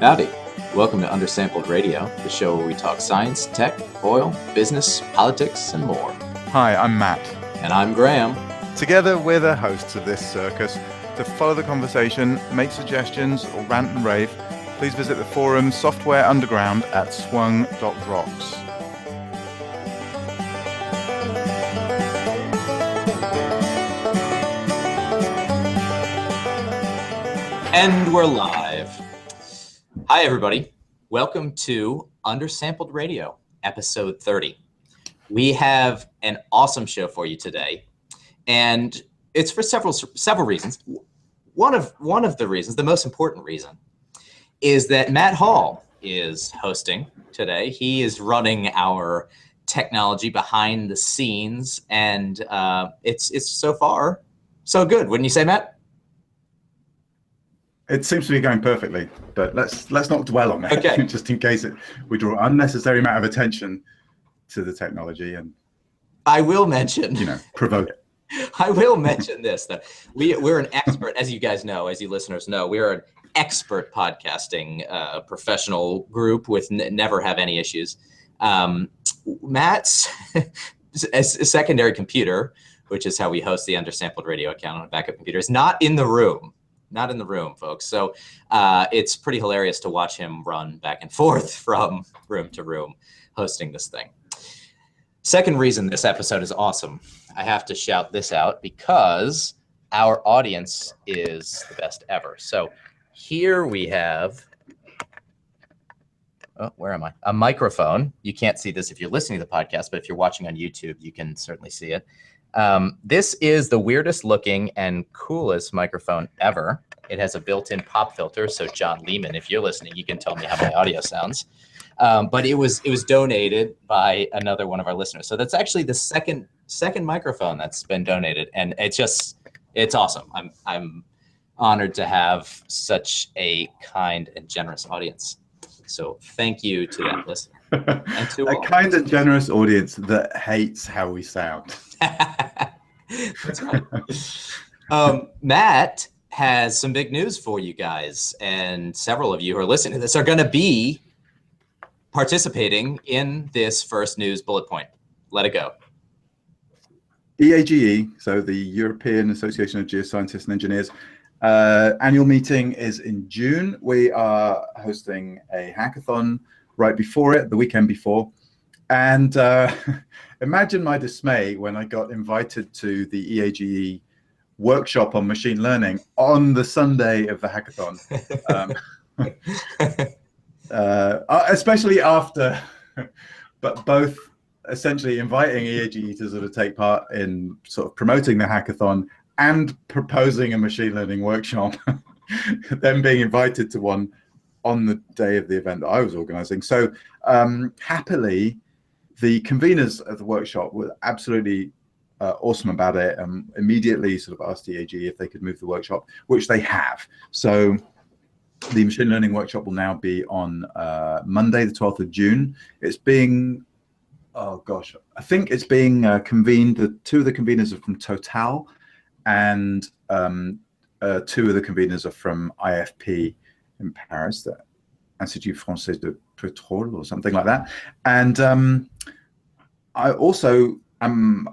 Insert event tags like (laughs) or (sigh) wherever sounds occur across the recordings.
Howdy. Welcome to Undersampled Radio, the show where we talk science, tech, oil, business, politics, and more. Hi, I'm Matt. And I'm Graham. Together, we're the hosts of this circus. To follow the conversation, make suggestions, or rant and rave, please visit the forum Software Underground at swung.rocks. And we're live. Hi, everybody. Welcome to Undersampled Radio, episode 30. We have an awesome show for you today, and it's for several several reasons. One of one of the reasons, the most important reason, is that Matt Hall is hosting today. He is running our technology behind the scenes, and uh, it's it's so far so good. Wouldn't you say, Matt? It seems to be going perfectly, but let's let's not dwell on that, Okay. (laughs) just in case it, we draw unnecessary amount of attention to the technology and I will mention. you know provoke it. (laughs) I will mention this that we we're an expert, as you guys know, as you listeners know, we are an expert podcasting uh, professional group with n- never have any issues. Um, Matt's (laughs) secondary computer, which is how we host the undersampled radio account on a backup computer, is not in the room. Not in the room, folks. So uh, it's pretty hilarious to watch him run back and forth (laughs) from room to room hosting this thing. Second reason this episode is awesome I have to shout this out because our audience is the best ever. So here we have. Oh, where am I? A microphone. You can't see this if you're listening to the podcast, but if you're watching on YouTube, you can certainly see it. Um, this is the weirdest looking and coolest microphone ever. It has a built-in pop filter, so John Lehman, if you're listening, you can tell me how my audio sounds. Um, but it was it was donated by another one of our listeners. So that's actually the second second microphone that's been donated, and it's just it's awesome. I'm I'm honored to have such a kind and generous audience. So thank you to that listener a kind and generous audience that hates how we sound. (laughs) That's right. Um, Matt has some big news for you guys, and several of you who are listening to this are going to be participating in this first news bullet point. Let it go. EAGE, so the European Association of Geoscientists and Engineers, uh, annual meeting is in June. We are hosting a hackathon right before it, the weekend before. And uh, (laughs) imagine my dismay when I got invited to the EAGE workshop on machine learning on the Sunday of the hackathon. Um, (laughs) uh, especially after, (laughs) but both essentially inviting EAGE to sort of take part in sort of promoting the hackathon and proposing a machine learning workshop, then being invited to one on the day of the event that I was organizing. So um, happily, the conveners of the workshop were absolutely uh, awesome about it and immediately sort of asked EAGE if they could move the workshop, which they have. So the machine learning workshop will now be on uh, Monday, the 12th of June. It's being, oh gosh, I think it's being uh, convened. The two of the conveners are from Total, and um, uh, two of the conveners are from IFP in Paris, the Institut Français de Pétrole or something like that. And um, I also am,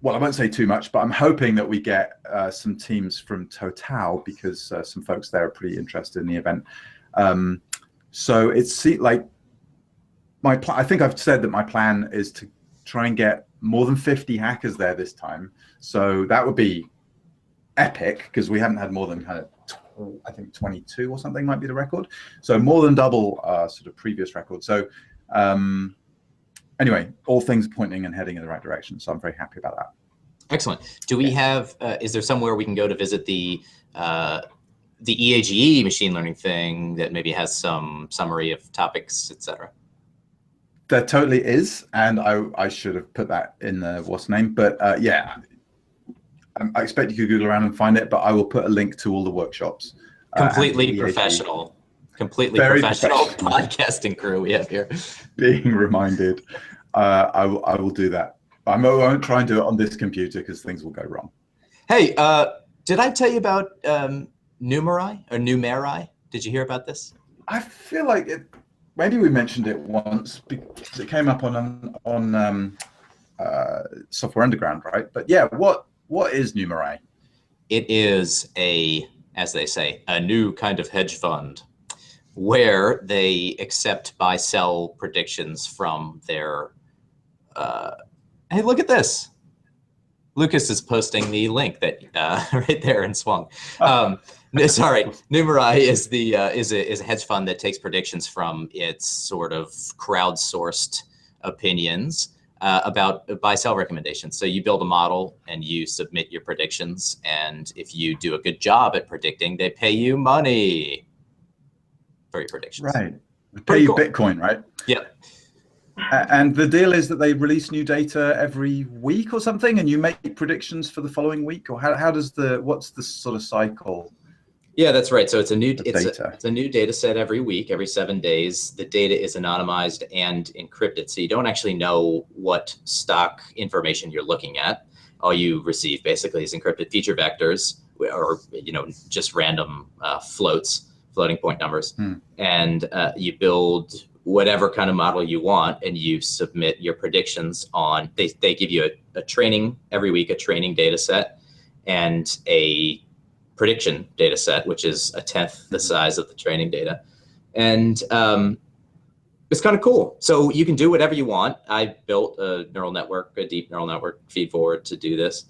well, I won't say too much, but I'm hoping that we get uh, some teams from Total because uh, some folks there are pretty interested in the event. Um, so it's like my pl- I think I've said that my plan is to try and get more than 50 hackers there this time. So that would be epic because we haven't had more than kind of tw- I think 22 or something might be the record. So more than double uh, sort of previous record. So um, anyway, all things pointing and heading in the right direction. So I'm very happy about that. Excellent. Do we have? Uh, is there somewhere we can go to visit the uh, the EAGE machine learning thing that maybe has some summary of topics, etc.? There totally is, and I I should have put that in the what's name, but uh, yeah, I, I expect you could Google around and find it, but I will put a link to all the workshops. uh, Completely professional. Completely Very professional professional. (laughs) podcasting crew we have here. Being reminded, uh, I will I will do that. I won't try and do it on this computer because things will go wrong. Hey, uh, did I tell you about um, Numeri or Numeri? Did you hear about this? I feel like it. Maybe we mentioned it once because it came up on on um, uh, Software Underground, right? But yeah, what what is Numerai? It is a, as they say, a new kind of hedge fund where they accept buy sell predictions from their. Uh, hey, look at this. Lucas is posting the link that uh, (laughs) right there in Swung. Um, sorry, Numerai is the uh, is a is a hedge fund that takes predictions from its sort of crowdsourced opinions uh, about buy sell recommendations. So you build a model and you submit your predictions, and if you do a good job at predicting, they pay you money for your predictions. Right, they pay you cool. Bitcoin, right? Yep. And the deal is that they release new data every week or something, and you make predictions for the following week, or how, how does the what's the sort of cycle? Yeah, that's right. So it's a new it's a, it's a, new data set every week, every seven days. The data is anonymized and encrypted, so you don't actually know what stock information you're looking at. All you receive basically is encrypted feature vectors, or you know just random uh, floats, floating point numbers, hmm. and uh, you build whatever kind of model you want and you submit your predictions on they, they give you a, a training every week a training data set and a prediction data set which is a tenth the mm-hmm. size of the training data and um, it's kind of cool so you can do whatever you want i built a neural network a deep neural network feed forward to do this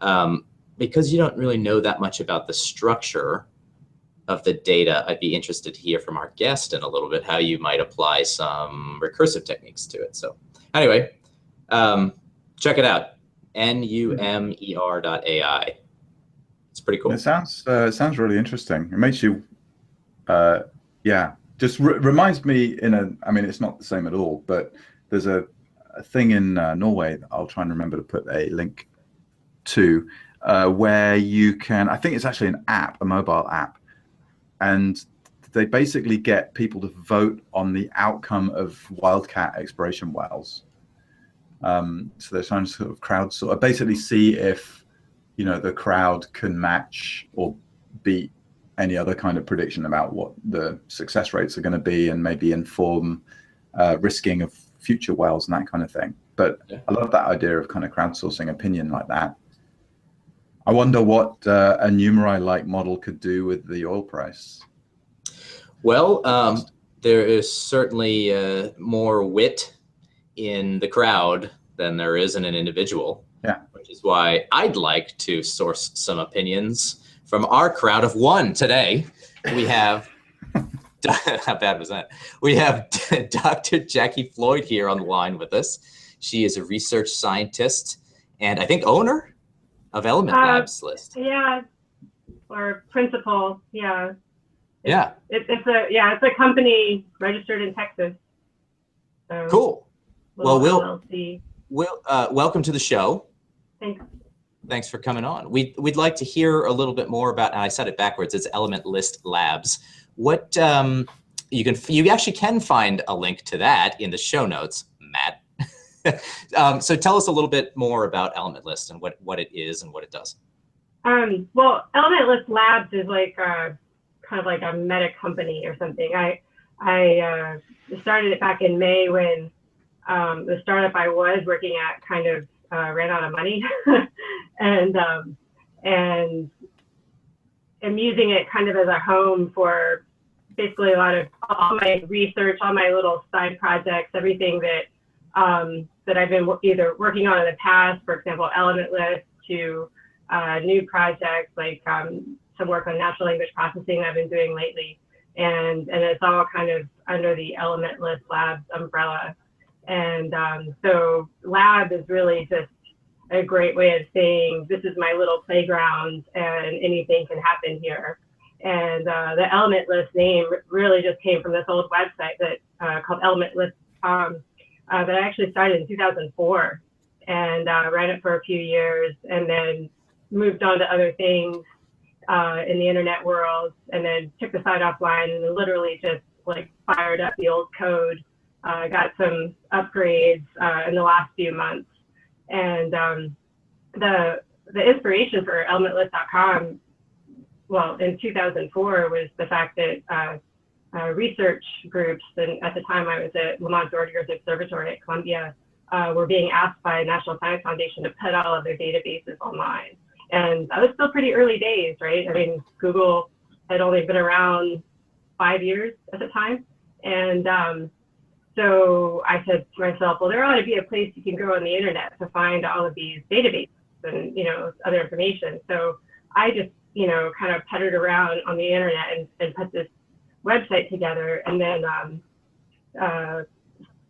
um, because you don't really know that much about the structure of the data, I'd be interested to hear from our guest in a little bit how you might apply some recursive techniques to it. So anyway, um, check it out, N-U-M-E-R dot A-I. It's pretty cool. It sounds, uh, sounds really interesting. It makes you, uh, yeah, just re- reminds me in a, I mean, it's not the same at all, but there's a, a thing in uh, Norway that I'll try and remember to put a link to uh, where you can, I think it's actually an app, a mobile app, and they basically get people to vote on the outcome of wildcat exploration wells. Um, so they're trying to sort of crowd sort of basically see if you know the crowd can match or beat any other kind of prediction about what the success rates are going to be and maybe inform uh, risking of future wells and that kind of thing. But yeah. I love that idea of kind of crowdsourcing opinion like that. I wonder what uh, a Numerai-like model could do with the oil price. Well, um, there is certainly uh, more wit in the crowd than there is in an individual. Which is why I'd like to source some opinions from our crowd of one today. We have. (laughs) how bad was that? We have (laughs) Dr. Jackie Floyd here on the line with us. She is a research scientist and I think owner of Element uh, Labs list. Yeah, or principal. Yeah. It's, yeah. It, it's a yeah, it's a company registered in Texas. So cool. Well, we'll we'll uh, welcome to the show. Thanks. Thanks for coming on. We we'd like to hear a little bit more about. And I said it backwards. It's Element List Labs. What um, you can you actually can find a link to that in the show notes, Matt. (laughs) um, so tell us a little bit more about Element List and what, what it is and what it does. Um, well, Element List Labs is like a, kind of like a meta company or something. I I uh, started it back in May when um, the startup I was working at kind of uh, ran out of money, (laughs) and um, and am using it kind of as a home for basically a lot of all my research, all my little side projects, everything that um, that I've been either working on in the past, for example, Element List, to uh, new projects like um, some work on natural language processing I've been doing lately. And, and it's all kind of under the Element List Labs umbrella. And um, so lab is really just a great way of saying this is my little playground and anything can happen here. And uh, the Element List name really just came from this old website that uh, called Element List. Um, uh, that I actually started in 2004 and uh, ran it for a few years and then moved on to other things uh, in the internet world and then took the site offline and literally just like fired up the old code. Uh, got some upgrades uh, in the last few months. And um, the, the inspiration for elementlist.com well, in 2004 was the fact that uh, uh, research groups, and at the time I was at Lamont Doherty Observatory at Columbia, uh, were being asked by National Science Foundation to put all of their databases online. And that was still pretty early days, right? I mean, Google had only been around five years at the time. And um, so I said to myself, well, there ought to be a place you can go on the internet to find all of these databases and, you know, other information. So I just, you know, kind of puttered around on the internet and, and put this website together and then um, uh,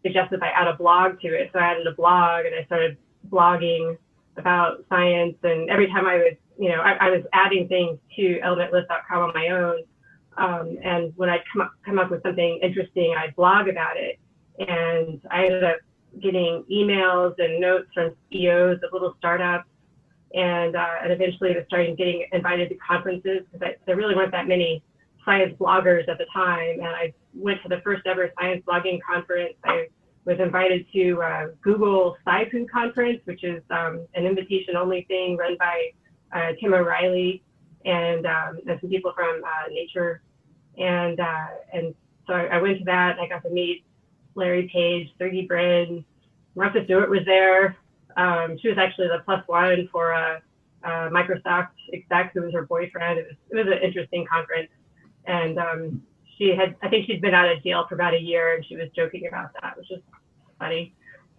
suggested I add a blog to it. So I added a blog and I started blogging about science. And every time I would, you know, I, I was adding things to elementlist.com on my own. Um, and when I'd come up, come up with something interesting, I'd blog about it. And I ended up getting emails and notes from CEOs of little startups. And, uh, and eventually I started getting invited to conferences because there really weren't that many science bloggers at the time. And I went to the first ever science blogging conference. I was invited to uh, Google SciFoo conference, which is um, an invitation only thing run by uh, Tim O'Reilly and, um, and some people from uh, Nature. And, uh, and so I, I, went to that and I got to meet Larry Page, Sergey Brin, Martha Stewart was there. Um, she was actually the plus one for a, a Microsoft exec who was her boyfriend. It was, it was an interesting conference. And um, she had, I think she'd been out of jail for about a year and she was joking about that, which is funny.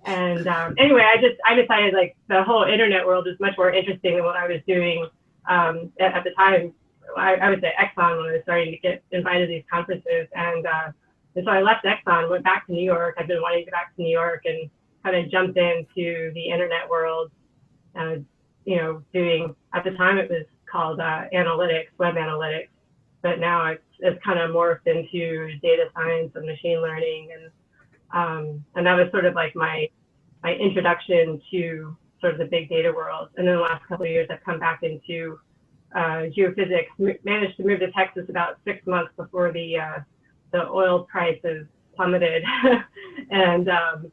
And um, anyway, I just, I decided like the whole internet world is much more interesting than what I was doing um, at, at, the time. I, I, was at Exxon when I was starting to get invited to these conferences. And, uh, and so I left Exxon, went back to New York. I've been wanting to go back to New York and kind of jumped into the internet world. Uh, you know, doing at the time it was called uh, analytics, web analytics, but now it's, it's kind of morphed into data science and machine learning, and um, and that was sort of like my my introduction to sort of the big data world. And then the last couple of years, I've come back into uh, geophysics. Managed to move to Texas about six months before the uh, the oil prices plummeted, (laughs) and um,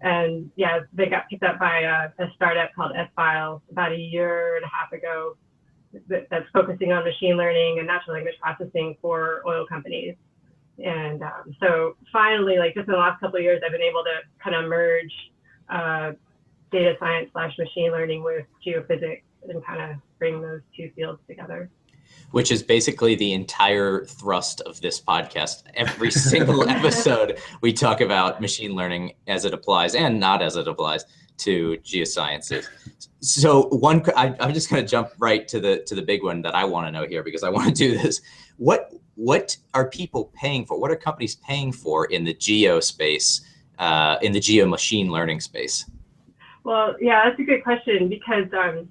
and yeah, they got picked up by a, a startup called S-Files about a year and a half ago that's focusing on machine learning and natural language processing for oil companies. And um, so finally, like just in the last couple of years, I've been able to kind of merge uh, data science slash machine learning with geophysics and kind of bring those two fields together. Which is basically the entire thrust of this podcast. Every single (laughs) episode, we talk about machine learning as it applies and not as it applies to geosciences. So one, I, I'm just going to jump right to the to the big one that I want to know here because I want to do this. What what are people paying for? What are companies paying for in the geo space, uh, in the geo machine learning space? Well, yeah, that's a good question because um,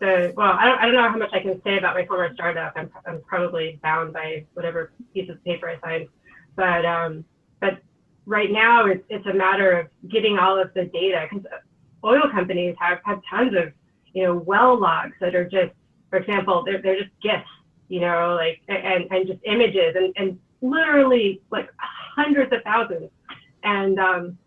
the well, I don't, I don't know how much I can say about my former startup. I'm, I'm probably bound by whatever piece of paper I signed, but um, but right now it's, it's a matter of getting all of the data because oil companies have, have tons of, you know, well logs that are just, for example, they're, they're just GIFs, you know, like, and, and just images and, and literally like hundreds of thousands. And, um,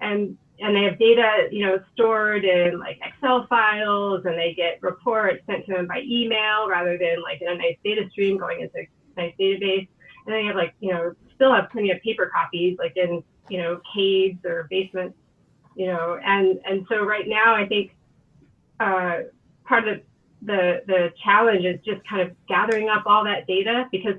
and, and they have data, you know, stored in like Excel files and they get reports sent to them by email rather than like in a nice data stream going into a nice database. And they have like, you know, still have plenty of paper copies like in, you know, caves or basements you know, and and so right now I think uh, part of the the challenge is just kind of gathering up all that data because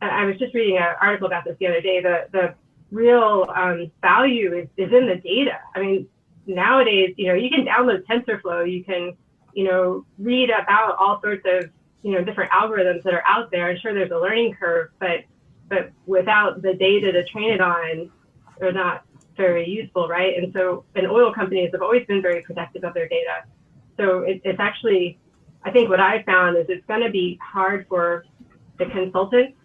I was just reading an article about this the other day. The the real um, value is, is in the data. I mean, nowadays, you know, you can download TensorFlow, you can, you know, read about all sorts of, you know, different algorithms that are out there. And sure, there's a learning curve, but but without the data to train it on, they're not very useful, right? And so, and oil companies have always been very protective of their data. So it, it's actually, I think what I found is it's going to be hard for the consultants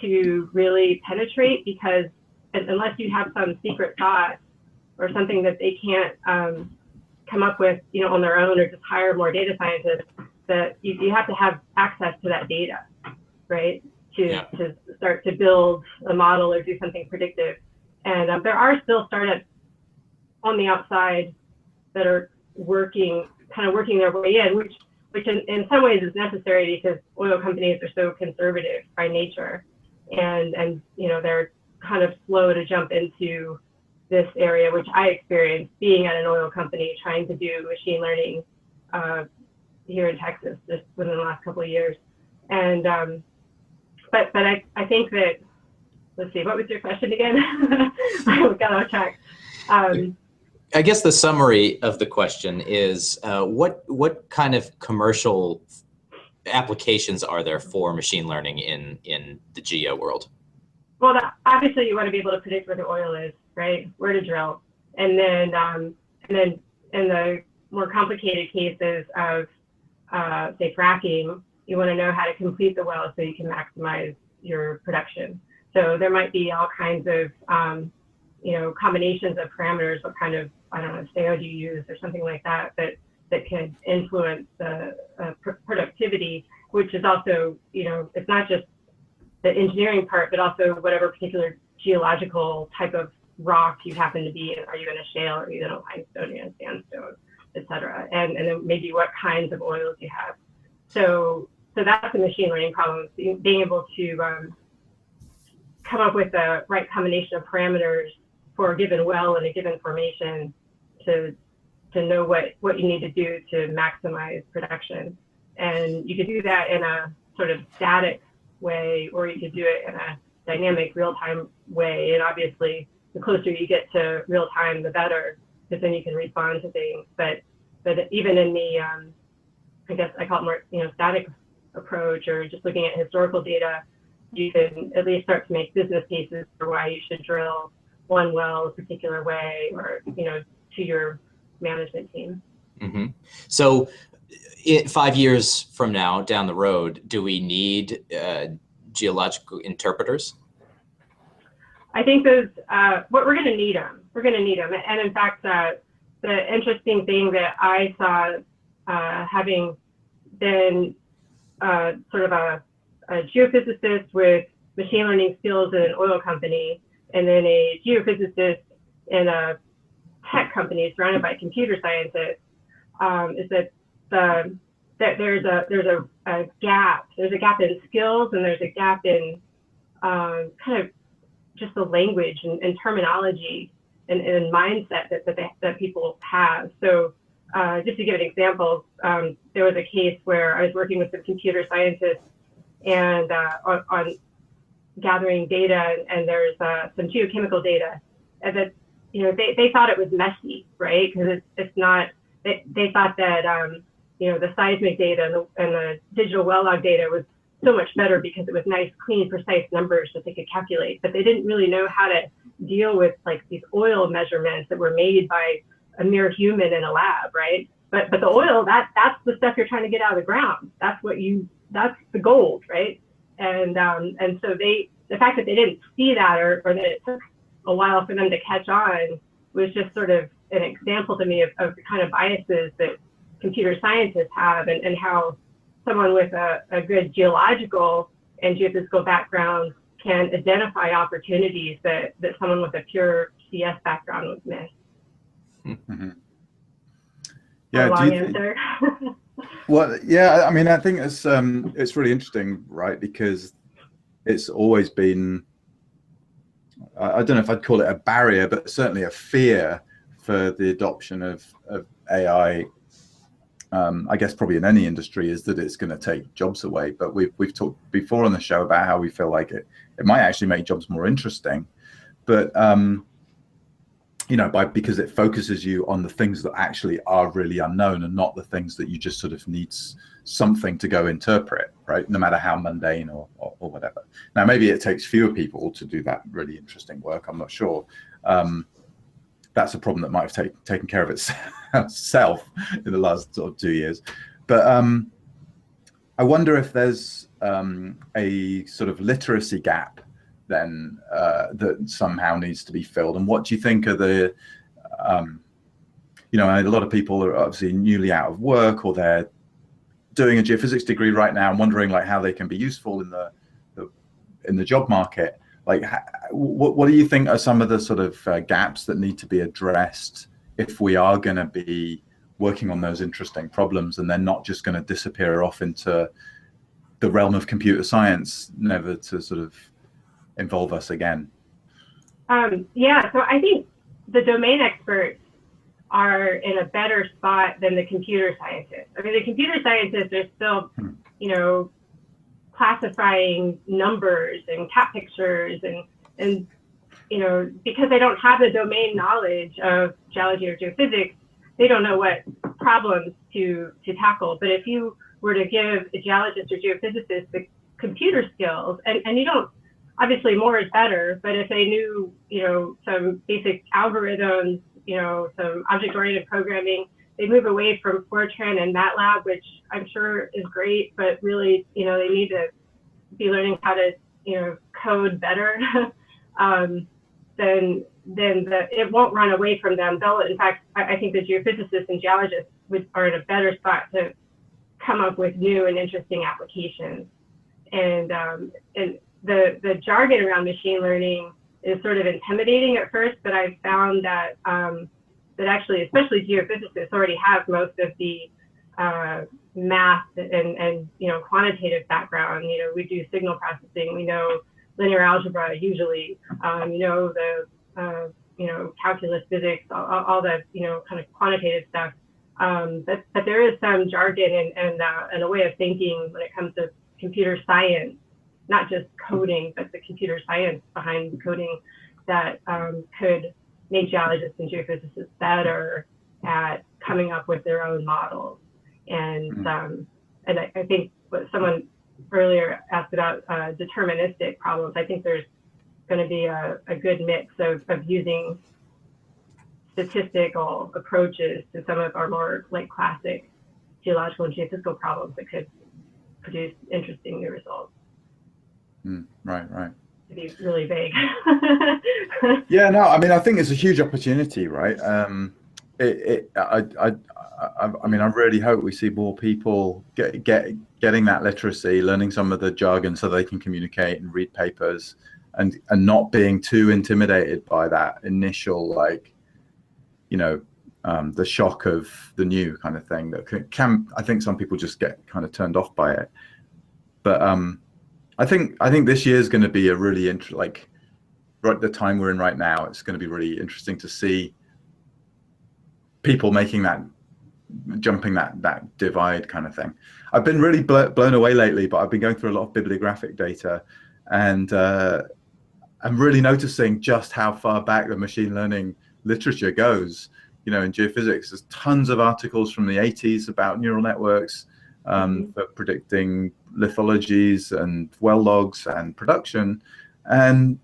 to really penetrate because unless you have some secret thought or something that they can't um, come up with, you know, on their own or just hire more data scientists, that you, you have to have access to that data, right? To, yeah. to start to build a model or do something predictive. And um, there are still startups on the outside that are working, kind of working their way in, which which in, in some ways is necessary because oil companies are so conservative by nature, and and you know they're kind of slow to jump into this area, which I experienced being at an oil company trying to do machine learning uh, here in Texas just within the last couple of years. And um, but but I, I think that let's see, what was your question again? (laughs) I got off track. Um, I guess the summary of the question is uh, what what kind of commercial applications are there for machine learning in in the geo world? Well, the, obviously you want to be able to predict where the oil is, right? Where to drill, and then um, and then in the more complicated cases of uh, say fracking, you want to know how to complete the well so you can maximize your production. So there might be all kinds of um, you know combinations of parameters, what kind of I don't know do you use or something like that that that can influence the uh, pr- productivity, which is also you know it's not just the engineering part, but also whatever particular geological type of rock you happen to be in. Are you in a shale? Are you in a limestone? You in sandstone? et cetera, and, and then maybe what kinds of oils you have. So, so that's a machine learning problem, being able to um, come up with the right combination of parameters for a given well and a given formation to, to know what, what you need to do to maximize production. And you can do that in a sort of static way, or you could do it in a dynamic real-time way. And obviously, the closer you get to real time, the better because then you can respond to things. But but even in the um, I guess I call it more you know static approach or just looking at historical data, you can at least start to make business cases for why you should drill one well a particular way or you know to your management team. Mm-hmm. So, it, five years from now, down the road, do we need uh, geological interpreters? I think those. Uh, what we're going to need them we're going to need them. And in fact, uh, the interesting thing that I saw, uh, having been uh, sort of a, a, geophysicist with machine learning skills in an oil company, and then a geophysicist in a tech company surrounded by computer scientists, um, is that the that there's a there's a, a, gap. There's a gap in skills, and there's a gap in um, kind of just the language and, and terminology and, and mindset that, that, they, that people have. So uh, just to give an example, um, there was a case where I was working with some computer scientists and uh, on, on, gathering data, and there's uh, some geochemical data, and that you know they, they thought it was messy, right? Because it's, it's not. They, they thought that um, you know the seismic data and the, and the digital well log data was so much better because it was nice, clean, precise numbers that they could calculate. But they didn't really know how to deal with like these oil measurements that were made by a mere human in a lab, right? But but the oil that that's the stuff you're trying to get out of the ground. That's what you that's the gold, right? And um, and so they the fact that they didn't see that or, or that it took a while for them to catch on was just sort of an example to me of, of the kind of biases that computer scientists have and, and how someone with a, a good geological and geophysical background can identify opportunities that, that someone with a pure CS background would miss. Mm-hmm. Yeah, long answer. (laughs) well, yeah, I mean, I think it's um, it's really interesting, right? Because it's always been, I don't know if I'd call it a barrier, but certainly a fear for the adoption of, of AI um, I guess probably in any industry is that it's going to take jobs away. But we've we've talked before on the show about how we feel like it it might actually make jobs more interesting, but um, you know, by because it focuses you on the things that actually are really unknown and not the things that you just sort of needs something to go interpret, right? No matter how mundane or, or, or whatever. Now, maybe it takes fewer people to do that really interesting work. I'm not sure. Um, that's a problem that might have take, taken care of itself (laughs) in the last sort of two years. But um, I wonder if there's um, a sort of literacy gap then uh, that somehow needs to be filled. And what do you think are the, um, you know, a lot of people are obviously newly out of work or they're doing a geophysics degree right now and wondering like how they can be useful in the, the in the job market like what, what do you think are some of the sort of uh, gaps that need to be addressed if we are going to be working on those interesting problems, and they're not just going to disappear off into the realm of computer science, never to sort of involve us again. Um, yeah, so I think the domain experts are in a better spot than the computer scientists. I mean, the computer scientists are still, hmm. you know, classifying numbers and cat pictures and and you know because they don't have the domain knowledge of geology or geophysics, they don't know what problems to to tackle. But if you were to give a geologist or geophysicist the computer skills, and, and you don't obviously more is better, but if they knew, you know, some basic algorithms, you know, some object-oriented programming, they move away from Fortran and MATLAB, which I'm sure is great, but really, you know, they need to be learning how to, you know, code better. (laughs) um, then then the, it won't run away from them. They'll, in fact, I, I think the geophysicists and geologists would, are in a better spot to come up with new and interesting applications. And um, and the the jargon around machine learning is sort of intimidating at first, but I've found that um, that actually, especially geophysicists, already have most of the uh, math and, and you know quantitative background. You know, we do signal processing. We know linear algebra usually. Um, you know the uh, you know calculus, physics, all, all you know kind of quantitative stuff. Um, but but there is some jargon and and, uh, and a way of thinking when it comes to computer science not just coding, but the computer science behind coding that um, could make geologists and geophysicists better at coming up with their own models. And mm-hmm. um, and I, I, think what someone earlier asked about uh, deterministic problems. I think there's going to be a, a good mix of, of using statistical approaches to some of our more like classic geological and geophysical problems that could produce interesting new results. Mm, right, right. Be really vague. (laughs) yeah, no, I mean, I think it's a huge opportunity, right? Um, it, it, I, I, I, I mean, I really hope we see more people get, get getting that literacy, learning some of the jargon so they can communicate and read papers, and and not being too intimidated by that initial like, you know, um, the shock of the new kind of thing that can, can, I think some people just get kind of turned off by it, but um, I think I think this year is going to be a really interesting, like right the time we're in right now. It's going to be really interesting to see people making that jumping that that divide kind of thing. I've been really bl- blown away lately, but I've been going through a lot of bibliographic data, and uh, I'm really noticing just how far back the machine learning literature goes. You know, in geophysics, there's tons of articles from the 80s about neural networks um, mm-hmm. for predicting lithologies and well logs and production. And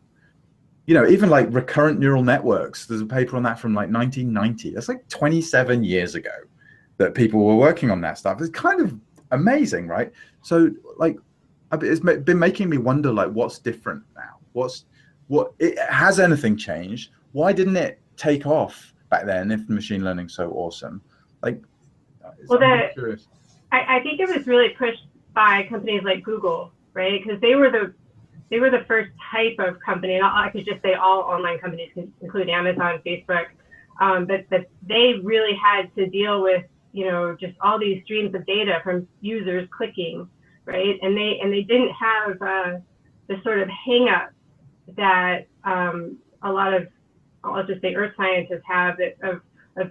you know, even like recurrent neural networks, there's a paper on that from like 1990. That's like 27 years ago that people were working on that stuff. It's kind of amazing, right? So like, it's been making me wonder like, what's different now? What's what? It, has anything changed? Why didn't it take off back then if machine learning's so awesome? Like, uh, well, that, curious. I, I think it was really pushed by companies like Google, right? Because they were the they were the first type of company. And I could just say all online companies, include Amazon, Facebook, um, but but they really had to deal with you know just all these streams of data from users clicking, right? And they and they didn't have uh, the sort of hang up that um, a lot of I'll just say earth scientists have that of, of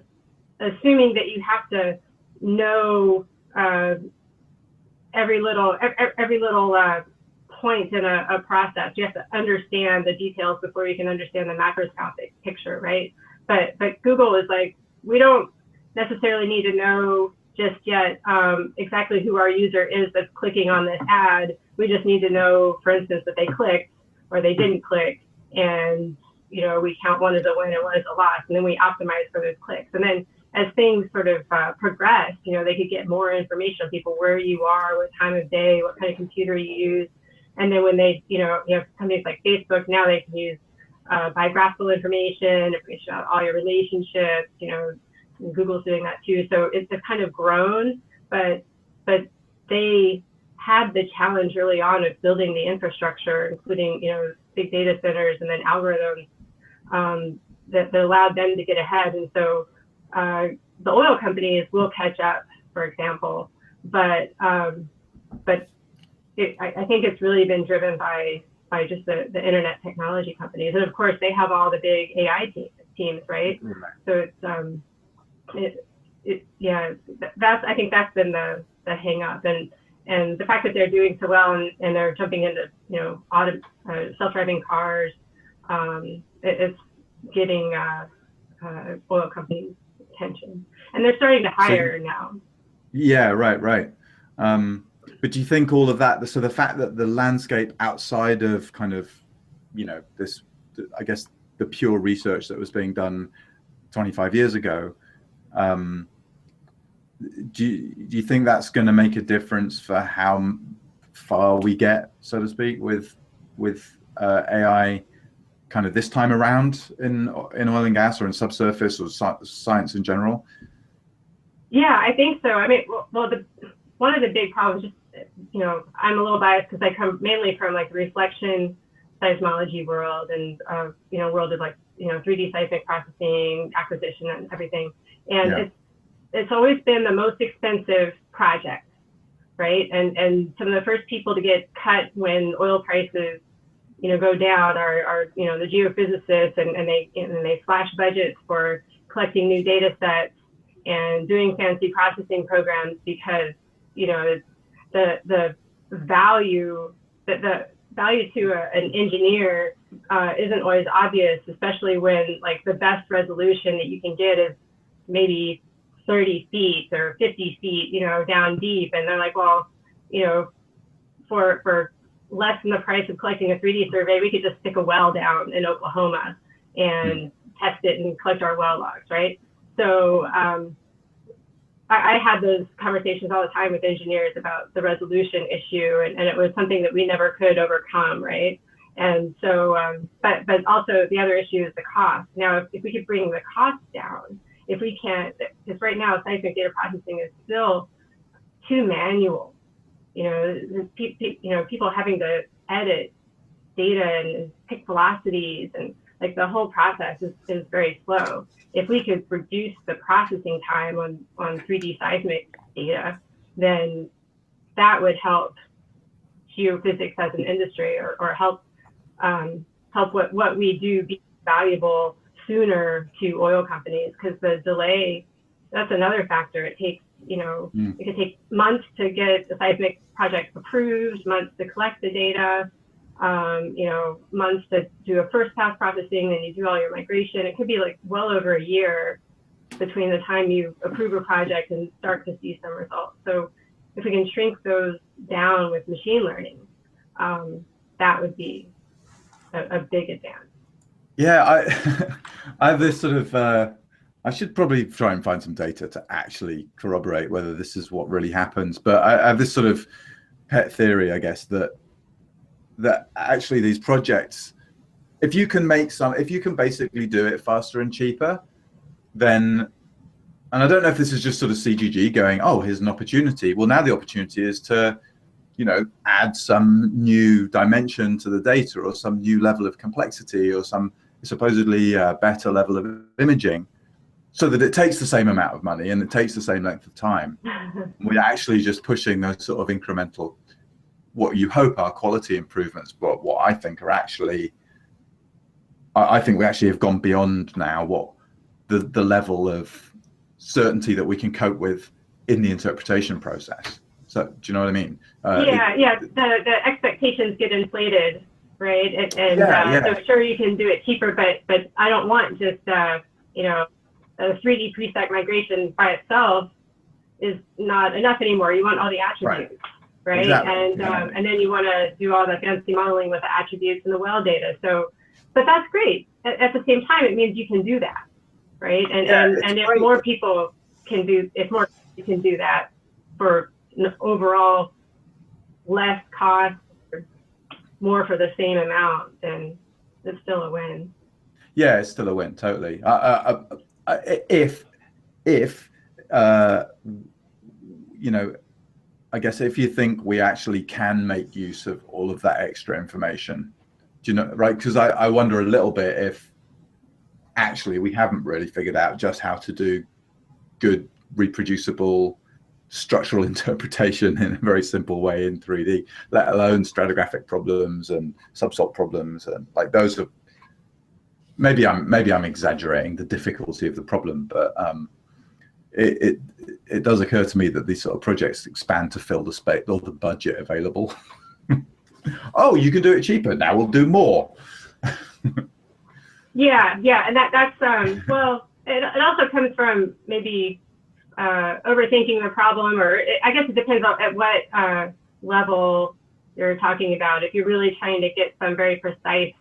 assuming that you have to know uh, every little every little uh, point in a, a, process. You have to understand the details before you can understand the macroscopic picture, right? But but Google is like we don't necessarily need to know just yet um, exactly who our user is that's clicking on this ad. We just need to know, for instance, that they clicked or they didn't click, and you know we count one as a win and one as a loss, and then we optimize for those clicks, and then as things sort of uh, progressed, you know, they could get more information on people, where you are, what time of day, what kind of computer you use. And then when they, you know, you have companies like Facebook, now they can use uh, biographical information, information about all your relationships, you know, Google's doing that too. So it's, it's kind of grown, but, but they had the challenge early on of building the infrastructure, including, you know, big data centers and then algorithms um, that, that allowed them to get ahead. And so uh, the oil companies will catch up, for example, but um, but it, I, I think it's really been driven by by just the, the internet technology companies, and of course they have all the big AI te- teams, right? So it's um, it, it yeah, that's I think that's been the the hang up. And and the fact that they're doing so well and, and they're jumping into you know auto, uh, self-driving cars, um, it, it's getting uh, uh, oil companies attention, and they're starting to hire so, now. Yeah, right, right. Um, but do you think all of that? So the fact that the landscape outside of kind of, you know, this, I guess, the pure research that was being done 25 years ago. Um, do you, do you think that's going to make a difference for how far we get, so to speak, with with uh, AI kind of this time around in in oil and gas or in subsurface or science in general? Yeah, I think so. I mean, well, well the one of the big problems, just you know, I'm a little biased because I come mainly from like the reflection seismology world and uh, you know world of like you know 3D seismic processing, acquisition, and everything. And yeah. it's it's always been the most expensive project, right? And and some of the first people to get cut when oil prices you know go down are, are you know the geophysicists and, and they and they slash budgets for collecting new data sets and doing fancy processing programs because you know the the value that the value to a, an engineer uh, isn't always obvious, especially when like the best resolution that you can get is maybe 30 feet or 50 feet, you know, down deep, and they're like, well, you know, for for less than the price of collecting a 3D survey, we could just stick a well down in Oklahoma and test it and collect our well logs, right? So um, I, I had those conversations all the time with engineers about the resolution issue, and, and it was something that we never could overcome, right? And so, um, but but also the other issue is the cost. Now, if, if we could bring the cost down, if we can't, because right now seismic data processing is still too manual. You know, pe- pe- you know, people having to edit data and pick velocities and like the whole process is, is very slow. If we could reduce the processing time on, on 3D seismic data, then that would help geophysics as an industry or, or help um, help what, what we do be valuable sooner to oil companies because the delay that's another factor it takes you know mm. it could take months to get the seismic project approved months to collect the data um, you know, months to do a first pass processing and you do all your migration. It could be like well over a year between the time you approve a project and start to see some results. So if we can shrink those down with machine learning, um, that would be a, a, big advance. Yeah, I, (laughs) I have this sort of. Uh, I should probably try and find some data to actually corroborate whether this is what really happens. But I, I have this sort of pet theory, I guess, that that actually these projects, if you can make some, if you can basically do it faster and cheaper, then, and I don't know if this is just sort of CGG going, oh, here's an opportunity. Well, now the opportunity is to, you know, add some new dimension to the data or some new level of complexity or some supposedly uh, better level of imaging so that it takes the same amount of money and it takes the same length of time. (laughs) We're actually just pushing those sort of incremental what you hope are quality improvements, but what I think are actually, I, I think we actually have gone beyond now what the the level of certainty that we can cope with in the interpretation process. So, do you know what I mean? Uh, yeah, it, yeah. The the expectations get inflated, right? And, and yeah, uh, yeah. so sure you can do it cheaper, but but I don't want just uh, you know a 3D pre-stack migration by itself is not enough anymore. You want all the attributes. Right right? Exactly. And um, and then you want to do all the fancy modeling with the attributes and the well data. So, but that's great. At, at the same time, it means you can do that, right? And yeah, and, and if more people can do, if more you can do that for overall less cost, more for the same amount, then it's still a win. Yeah, it's still a win, totally. Uh, uh, uh, if if uh, you know I guess if you think we actually can make use of all of that extra information, do you know, right? Because I, I wonder a little bit if actually we haven't really figured out just how to do good reproducible structural (laughs) interpretation in a very simple way in 3D, let alone stratigraphic problems and subsalt problems and like those are maybe I'm maybe I'm exaggerating the difficulty of the problem, but um, it, it it does occur to me that these sort of projects expand to fill the space or the budget available. (laughs) oh, you can do it cheaper now. We'll do more. (laughs) yeah, yeah, and that that's um well, it, it also comes from maybe uh, overthinking the problem, or it, I guess it depends on at what uh, level you're talking about. If you're really trying to get some very precise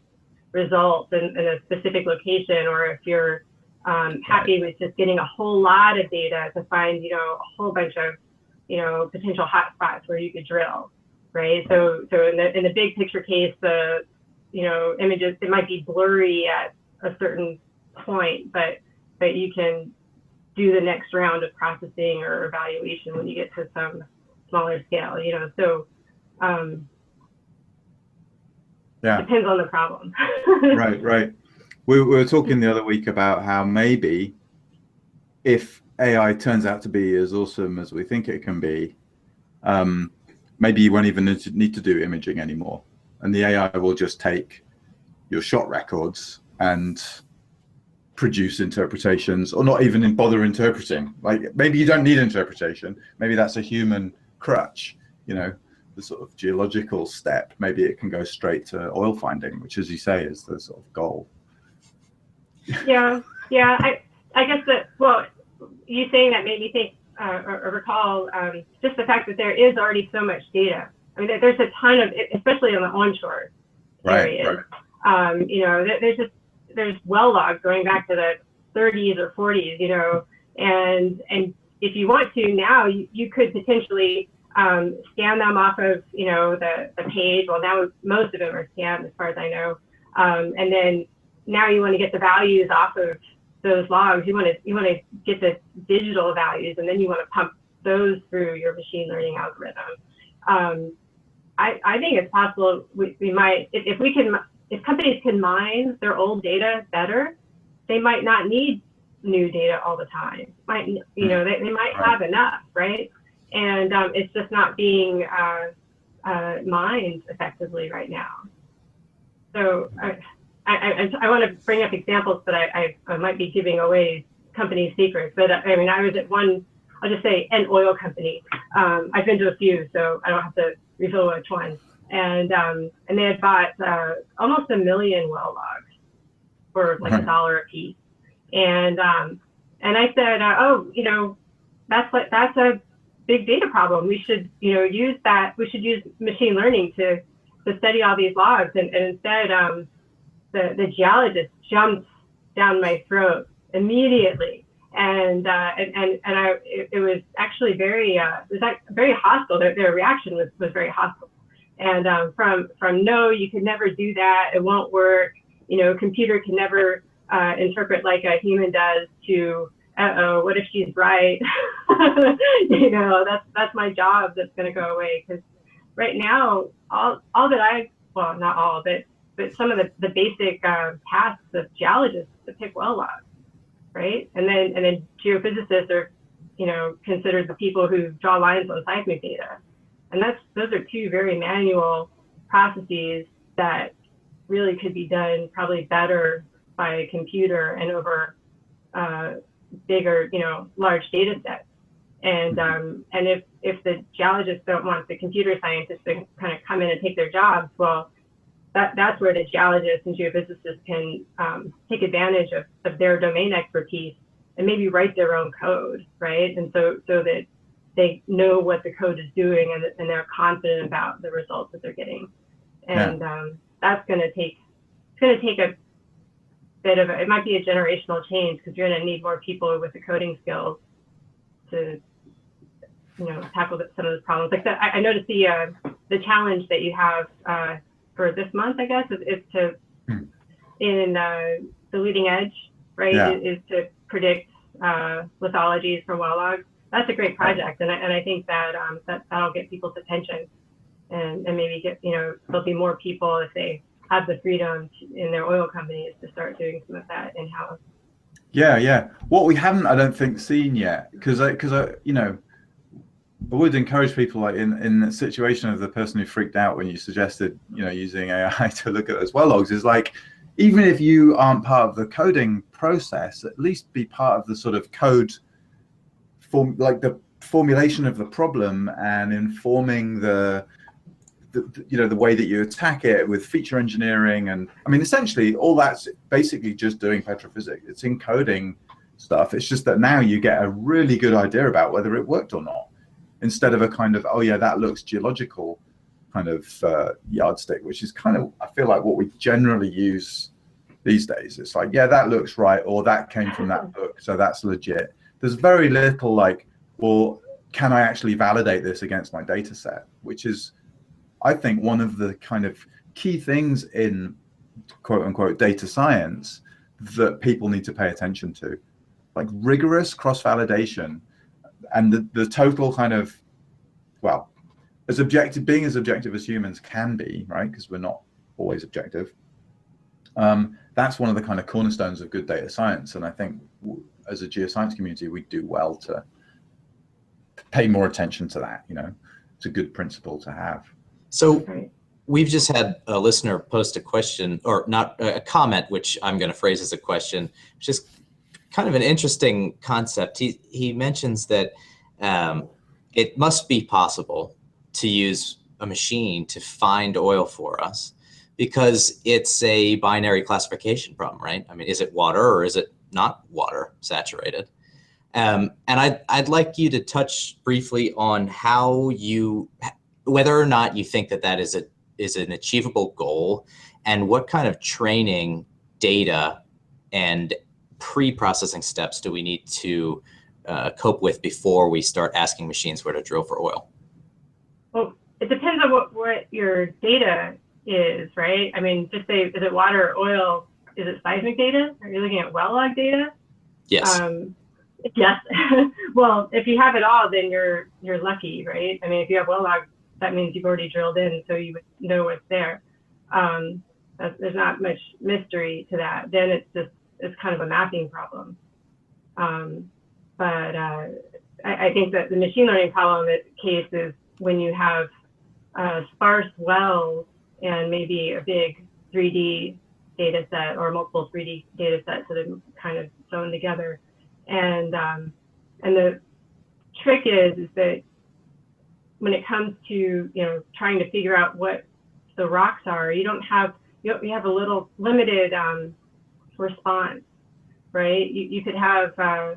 results in, in a specific location, or if you're um, happy with just getting a whole lot of data to find, you know, a whole bunch of, you know, potential hotspots where you could drill, right? So, so in the in the big picture case, the, you know, images it might be blurry at a certain point, but but you can do the next round of processing or evaluation when you get to some smaller scale, you know. So um, yeah, depends on the problem. (laughs) right, right. We, we were talking the other week about how maybe if AI turns out to be as awesome as we think it can be, um, maybe you won't even need to do imaging anymore, and the AI will just take your shot records and produce interpretations or not even bother interpreting. Like maybe you don't need interpretation. Maybe that's a human crutch you know the sort of geological step maybe it can go straight to oil finding which as you say is the sort of goal. Yeah yeah i i guess that well you saying that made me think uh, or, or, recall um, just the fact that there is already so much data. I mean there's a ton of especially on the onshore right, areas. right. Um, you know there's just there's well logs going back to the 30s or 40s, you know, and and if you want to now, you, you could potentially um, scan them off of you know the, the page. Well, now most of them are scanned, as far as I know, um, and then now you want to get the values off of those logs. You want to you want to get the digital values, and then you want to pump those through your machine learning algorithm. Um, I, I think it's possible we, we might if, if we can if companies can mine their old data better, they might not need new data all the time. Might you know they, they might right. have enough, right? And um, it's just not being uh, uh, mined effectively right now. So I, I, I, I want to bring up examples, but I, I, might be giving away company secrets. But I mean, I was at one, I'll just say an oil company. Um, I've been to a few, so I don't have to reveal which one and um, and they had bought uh, almost a million well logs for like a dollar a piece. And um, and I said, uh, oh, you know, that's like that's a big data problem. We should you know use that. We should use machine learning to to study all these logs. And, and instead, um, the the geologist jumped down my throat immediately. And, uh, and and and I it, it was actually very uh, it was like very hostile. Their, their reaction was was very hostile and um, from from no, you can never do that. It won't work. You know, a computer can never uh, interpret like a human does. To uh oh, what if she's right? (laughs) you know, that's that's my job that's going to go away because right now all all that I well not all but but some of the the basic uh, tasks of geologists to pick well logs, right? And then and then geophysicists are you know considered the people who draw lines on seismic data and that's those are two very manual processes that really could be done probably better by a computer and over uh, bigger, you know, large data sets. And um, and if if the geologists don't want the computer scientists to kind of come in and take their jobs, well, that that's where the geologists and geophysicists can um, take advantage of, of their domain expertise and maybe write their own code, right? And so so that they know what the code is doing and, and they're confident about the results that they're getting. And yeah. um, that's going to take it's going to take a bit of a, it might be a generational change because you're going to need more people with the coding skills to you know tackle some of those problems. Like the, I, I noticed the uh, the challenge that you have uh, for this month, I guess, is, is to hmm. in uh, the leading edge, right? Yeah. Is, is, to predict uh, lithologies from well logs that's a great project, and I, and I think that um, that that'll get people's attention, and and maybe get you know there'll be more people if they have the freedom in their oil companies to start doing some of that in house. Yeah, yeah. What we haven't, I don't think, seen yet, because because I, you know, I would encourage people like in in the situation of the person who freaked out when you suggested you know using AI (laughs) to look at those well logs is like even if you aren't part of the coding process, at least be part of the sort of code form like the formulation of the problem and informing the, the, you know the way that you attack it with feature engineering and I mean essentially all that's basically just doing petrophysics. It's encoding stuff. It's just that now you get a really good idea about whether it worked or not instead of a kind of oh yeah that looks geological kind of uh, yardstick, which is kind of I feel like what we generally use these days. It's like yeah that looks right or that came from that book, so that's legit. There's very little like well can I actually validate this against my data set, which is I think one of the kind of key things in quote unquote data science that people need to pay attention to like rigorous cross validation and the, the total kind of well as objective being as objective as humans can be right? Because we're not always objective. Um, that's one of the kind of cornerstones of good data science. And i think as a geoscience community we do well to pay more attention to that you know? It's a good principle to have so Right. we've just had a listener post a question or not a comment which i'm going to phrase as a question which is kind of an interesting concept. He he mentions that um, it must be possible to use a machine to find oil for us because it's a binary classification problem right? I mean is it water or is it not water saturated? Um, and I'd, I'd like you to touch briefly on how you whether or not you think that that is a is an achievable goal and what kind of training data and pre-processing steps do we need to uh, cope with before we start asking machines where to drill for oil Well, it depends on what, what your data is, right? I mean, just say, is it water or oil? Is it seismic data? Are you looking at well log data? yes Um, yes. (laughs) well, if you have it all, then you're you're lucky, right? I mean, if you have well log, that means you've already drilled in, so you would know what's there. Um, there's not much mystery to that. Then it's just it's kind of a mapping problem. Um, but uh, I, I think that the machine learning problem case is when you have uh, sparse wells and maybe a big 3D data set or multiple 3D data sets that are kind of sewn together. And um, and the trick is is that when it comes to you know trying to figure out what the rocks are, you don't have you, you have a little limited um, response, right? You, you could have uh,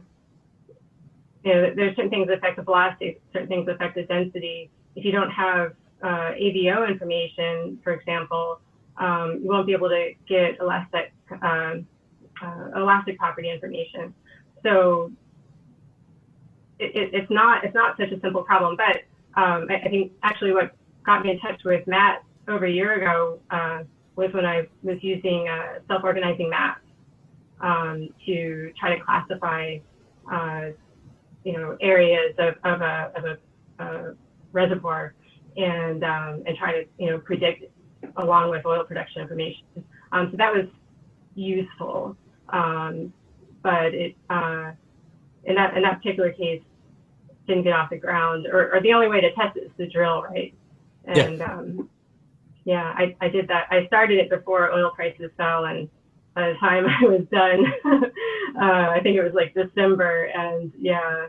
you know there's certain things that affect the velocity, certain things that affect the density. If you don't have uh, AVO information, for example, um, you won't be able to get elastic um, uh, elastic property information. So it, it, it's not it's not such a simple problem. But um, I, I, think actually what got me in touch with Matt over a year ago uh, was when I was using uh, self-organizing maps um, to try to classify uh, you know areas of, of a, of a, a reservoir and um, and try to you know predict along with oil production information. Um, so that was useful, um, but it uh, in that in that particular case didn't get off the ground, or, or the only way to test it is to drill, right? And yeah, um, yeah I, I did that. I started it before oil prices fell, and by the time (laughs) I was done, (laughs) uh, I think it was like December, and yeah,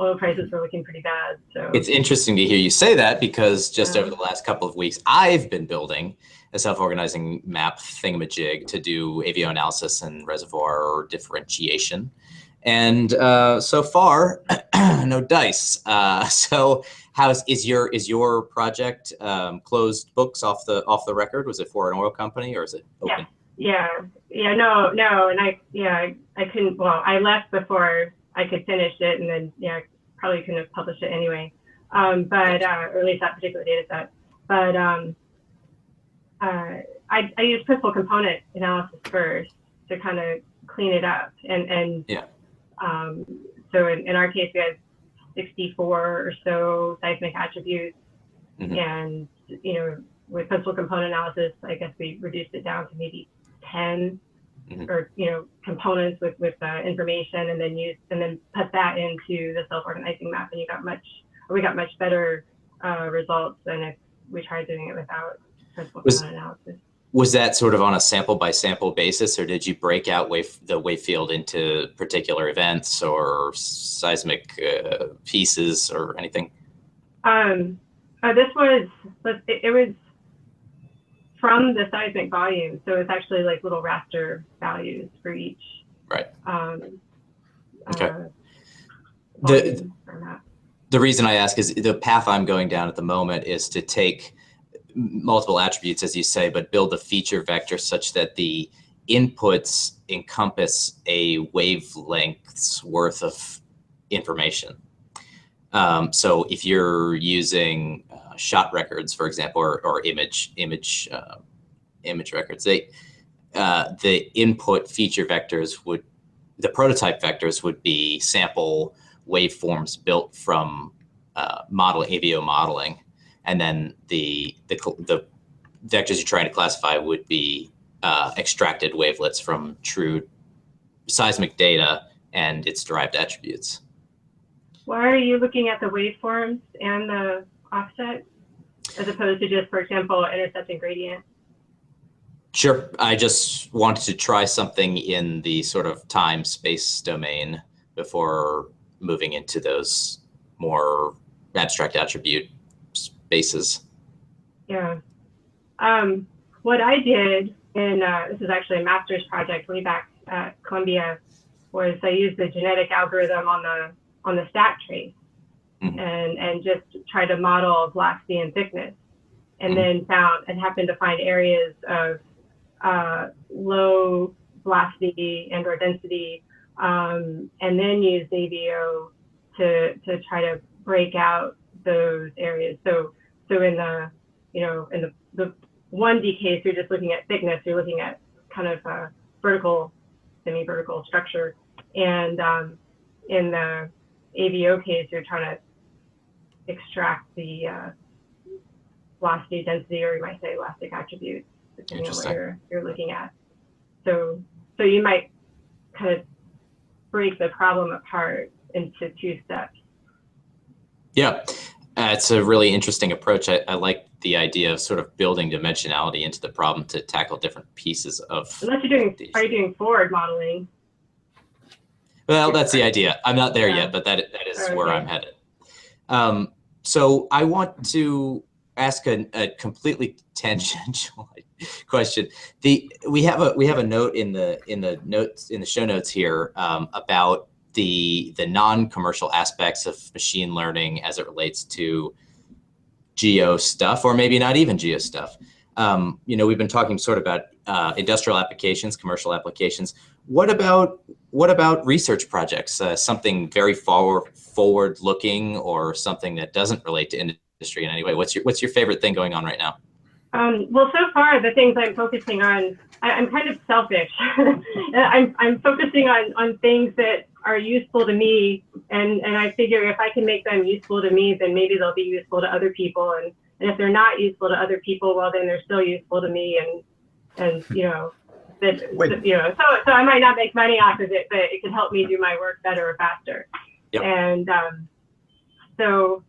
oil prices were looking pretty bad. So it's interesting to hear you say that because just yeah. over the last couple of weeks, I've been building a self-organizing map thingamajig to do AVO analysis and reservoir differentiation. And uh, so far, (clears throat) no dice. Uh, (laughs) so, how's is your is your project um, closed books off the off the record? Was it for an oil company or is it open? Yeah, yeah, yeah. No, no. And I, yeah, I, couldn't. Well, I left before I could finish it, and then yeah, probably couldn't have published it anyway. Um, but uh, or at least that particular data set. But um, uh, I, I use principal component analysis first to kind of clean it up, and and yeah. Um, so in, in our case, we had 64 or so seismic attributes, mm-hmm. and you know with principal component analysis, I guess we reduced it down to maybe 10 Mhm. or you know components with with uh, information, and then use and then put that into the self-organizing map, and you got much we got much better uh, results than if we tried doing it without principal Was- component analysis. Was that sort of on a sample by sample basis, or did you break out wave, the wave field into particular events or seismic uh, pieces or anything? Um, uh, this was it, it was from the seismic volume, so it's actually like little raster values for each. Right. Um, Okay. uh, The- volume or map. The reason I ask is the path I'm going down at the moment is to take multiple attributes, as you say, but build a feature vector such that the inputs encompass a wavelength's worth of information. Um, so if you're using uh, shot records, for example, or, or image image uh, image records, they uh, the input feature vectors would the prototype vectors would be sample waveforms built from uh, model AVO modeling, and then the the the vectors you're trying to classify would be uh, extracted wavelets from true seismic data and its derived attributes. Why are you looking at the waveforms and the offset as opposed to just, for example, intercept and gradient? Sure, I just wanted to try something in the sort of time space domain before moving into those more abstract attribute spaces. Yeah. Um, what I did in uh, this is actually a master's project way back at Columbia was I used the genetic algorithm on the on the stack trace Mhm. and and just tried to model velocity and thickness, and Mhm. then found and happened to find areas of uh, low velocity and or density, um, and then used AVO to to try to break out those areas. So so in the you know in the the 1D case, you're just looking at thickness. You're looking at kind of a vertical, semi-vertical structure, and um, in the AVO case, you're trying to extract the uh, velocity, density, or you might say elastic attributes, depending on what you're you're looking at. So so you might kind of break the problem apart into two steps. Yeah, uh, it's a really interesting approach. I, I like the idea of sort of building dimensionality into the problem to tackle different pieces of. Unless you're doing, These. are you doing forward modeling? Well, that's the idea. I'm not there Yeah. yet, but that that is where I'm headed. Um, so I want to ask a, a completely tangential (laughs) question. The we have a we have a note in the in the notes in the show notes here um, about the the non-commercial aspects of machine learning as it relates to geo stuff, or maybe not even geo stuff. Um, you know, we've been talking sort of about uh, industrial applications, commercial applications. What about what about research projects? Uh, something very forward forward looking, or something that doesn't relate to industry in any way. What's your what's your favorite thing going on right now? Um, well, so far the things I'm focusing on, I, I'm kind of selfish. (laughs) I'm, I'm focusing on, on things that are useful to me, and, and I figure if I can make them useful to me, then maybe they'll be useful to other people. And, and if they're not useful to other people, well, then they're still useful to me. And and you know, that Wait. you know, so so I might not make money off of it, but it can help me do my work better or faster. Yep. And um, so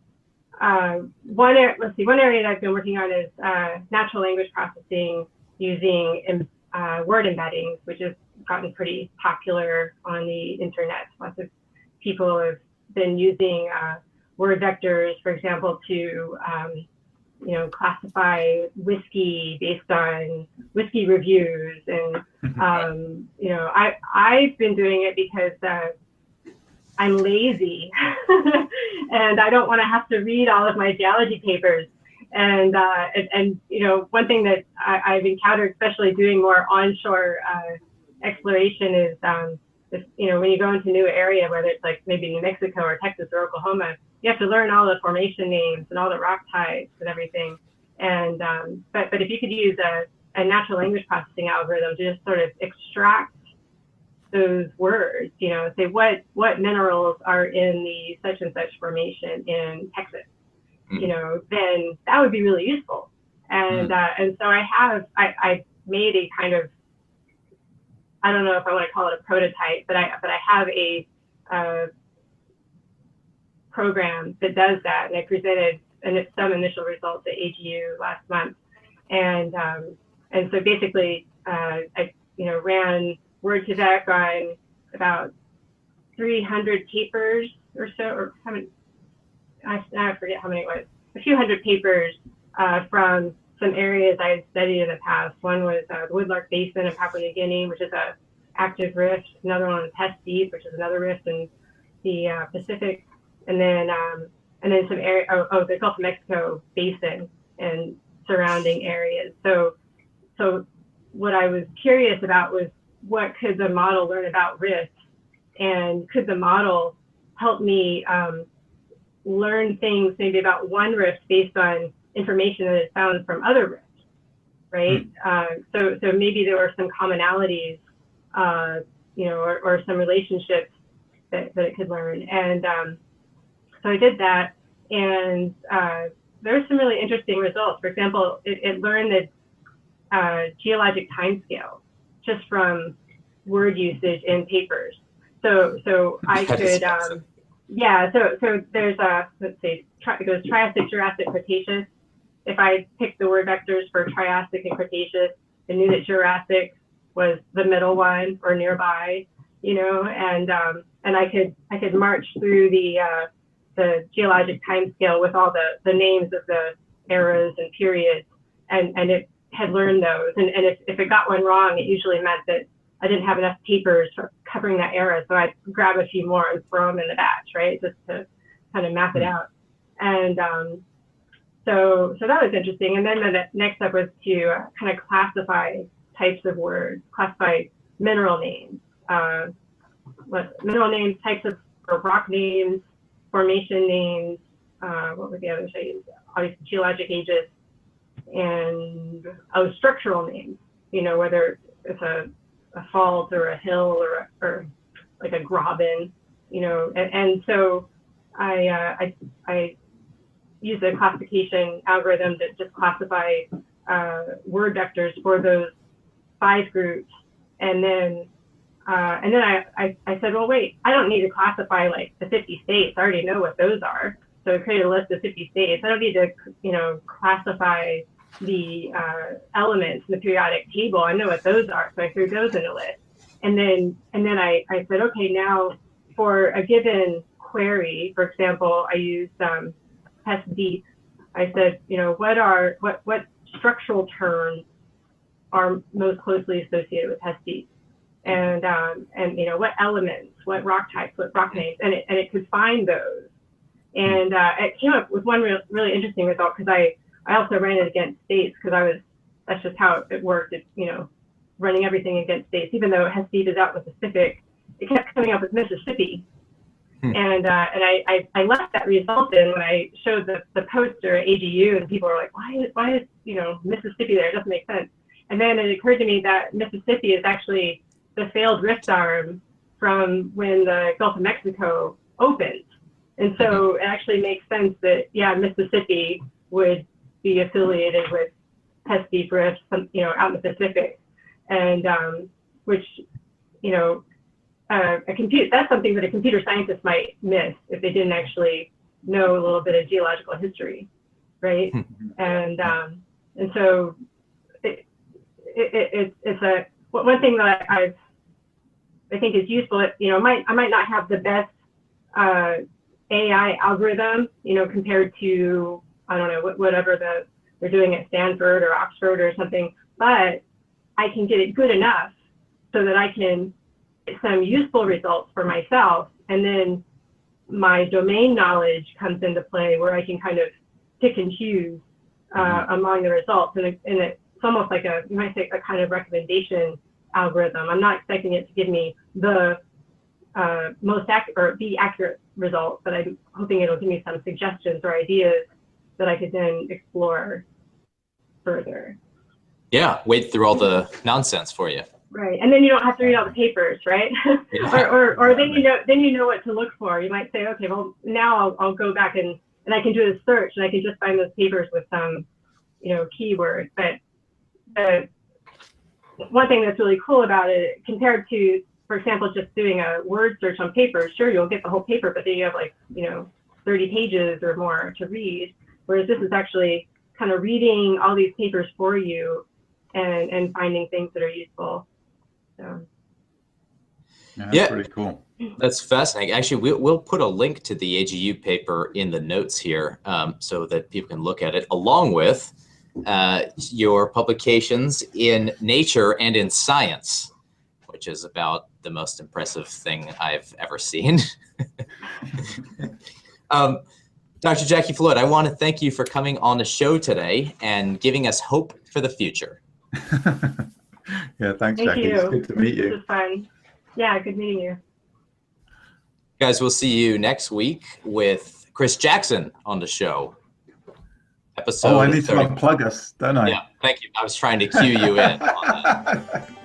uh, one area, let's see, one area that I've been working on is uh, natural language processing using em- uh, word embeddings, which has gotten pretty popular on the internet. Lots of people have been using uh, word vectors, for example, to um, you know classify whiskey based on whiskey reviews, and um, you know I I've been doing it because uh, I'm lazy (laughs) and I don't want to have to read all of my geology papers. And, uh, and, and, you know, one thing that I, I've encountered, especially doing more onshore uh, exploration, is, um, if, you know, when you go into a new area, whether it's like maybe New Mexico or Texas or Oklahoma, you have to learn all the formation names and all the rock types and everything. And, um, but, but if you could use a, a natural language processing algorithm to just sort of extract those words, you know, say what what minerals are in the such and such formation in Texas, you Mhm. know, then that would be really useful. And uh, and so I have I, I made a kind of I don't know if I want to call it a prototype, but I but I have a uh, program that does that, and I presented some initial results at AGU last month, and um, and so basically uh, I you know ran Word2Vec on about 300 papers or so, or how many? I, I forget how many it was. A few hundred papers uh, from some areas I had studied in the past. One was uh, the Woodlark Basin in Papua New Guinea, which is a active rift. Another one was Hess Deep, which is another rift in the uh, Pacific, and then um, and then some area. Oh, oh, the Gulf of Mexico basin and surrounding areas. So, so what I was curious about was what could the model learn about rift, and could the model help me um, learn things maybe about one rift based on information that is found from other rifts, right? Mm. Uh, so, so maybe there were some commonalities, uh, you know, or, or, some relationships that, that it could learn. And um, so I did that, and uh, there were some really interesting results. For example, it, it learned the uh, geologic timescale just from word usage in papers. So, so I could, um, yeah. So, so there's a let's see, tri- it goes Triassic, Jurassic, Cretaceous, if I picked the word vectors for Triassic and Cretaceous, I knew that Jurassic was the middle one or nearby, you know, and um, and I could I could march through the uh, the geologic time scale with all the the names of the eras and periods, and and it had learned those, and and if if it got one wrong, it usually meant that I didn't have enough papers for covering that era, so I'd grab a few more and throw them in the batch, right, just to kind of map it hmm. out, and um, so, so that was interesting. And then the next step was to uh, kind of classify types of words, classify mineral names, uh, what mineral names, types of rock names, formation names. Uh, what were the others? Obviously, geologic ages and oh, structural names. You know, whether it's a, a fault or a hill or, or like a graben. You know, and, and so I, uh, I I use a classification algorithm that just classify uh, word vectors for those five groups. And then uh, and then I, I, I, said, well, wait, I don't need to classify like the 50 states. I already know what those are. So I created a list of 50 states. I don't need to, you know, classify the uh, elements in the periodic table. I know what those are. So I threw those in a list. And then, and then I, I said, okay, now for a given query, for example, I used um, Deep, I said, you know, what are what what structural terms are most closely associated with Hess Deep, and um, and you know what elements, what rock types, what rock names, and it and it could find those, and uh, it came up with one real, really interesting result because I I also ran it against states because I was that's just how it worked. It, you know, running everything against states, even though Hess Deep is out in Pacific, it kept coming up with Mississippi Hmm. And uh, and I, I, I left that result in when I showed the, the poster at AGU, and people were like, why is why is you know Mississippi there? It doesn't make sense. And then it occurred to me that Mississippi is actually the failed rift arm from when the Gulf of Mexico opened. And so it actually makes sense that yeah, Mississippi would be affiliated with pesky Deep rifts, you know, out in the Pacific, and um, which you know uh, a computer that's something that a computer scientist might miss if they didn't actually know a little bit of geological history, right? and um, and so it, it, it, it's a one thing that I've I think is useful. You know, might I might not have the best uh, AI algorithm, you know, compared to I don't know whatever the they're doing at Stanford or Oxford or something, but I can get it good enough so that I can some useful results for myself. And then my domain knowledge comes into play where I can kind of pick and choose uh, mm-hmm. among the results. And, it, and it's almost like a, you might say, a kind of recommendation algorithm. I'm not expecting it to give me the uh, most accurate or the accurate result, but I'm hoping it'll give me some suggestions or ideas that I could then explore further. Yeah, wade through all the nonsense for you. Right, and then you don't have to read all the papers, right? Yeah. (laughs) or, or, or then you know then you know what to look for. You might say, okay, well now I'll, I'll go back and and I can do a search and I can just find those papers with some, you know, keyword. But the one thing that's really cool about it compared to, for example, just doing a word search on paper, sure, you'll get the whole paper, but then you have like, you know, 30 pages or more to read. Whereas this is actually kind of reading all these papers for you and, and finding things that are useful. So. Yeah, that's Yeah. pretty cool. That's fascinating. Actually, we'll, we'll put a link to the AGU paper in the notes here um, so that people can look at it along with uh, your publications in Nature and in Science, which is about the most impressive thing I've ever seen. (laughs) um, Dr. Jackie Floyd, I want to thank you for coming on the show today and giving us hope for the future. (laughs) yeah, thanks, Thank Jackie. you. It's good to meet This you. is fun. Yeah, good meeting you. Guys, we'll see you next week with Chris Jackson on the show. Episode Oh, I need to 30. unplug us, don't I? Yeah, thank you. I was trying to cue you in on that. (laughs)